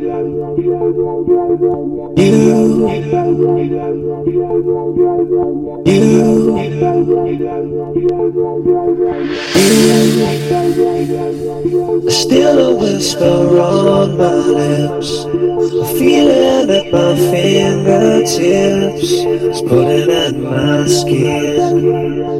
You, you, you, still a whisper on my lips. A feeling at my fingertips is pulling at my skin.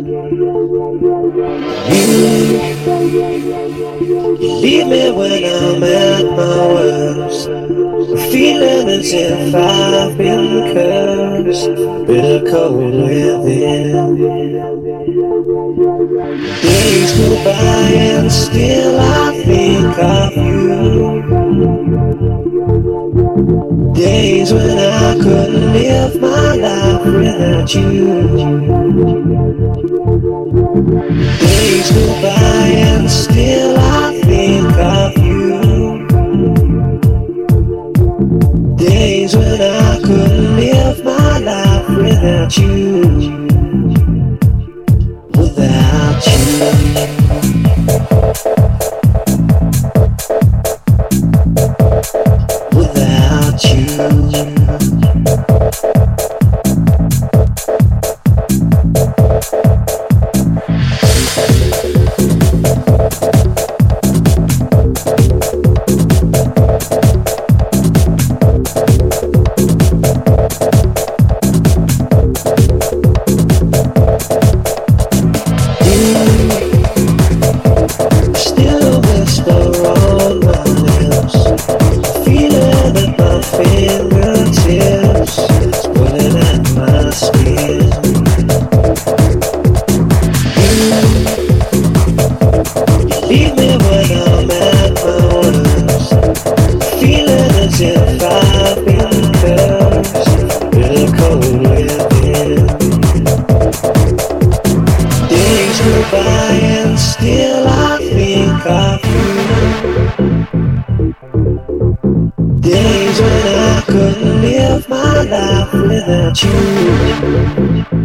You leave me when I'm at my worst. Feeling as if I've been cursed, bitter cold within. Days go by and still I think of you. Days when I couldn't live my life without you. Days go by and still I think of Days when I couldn't live my life without you. Without you. Without you. Without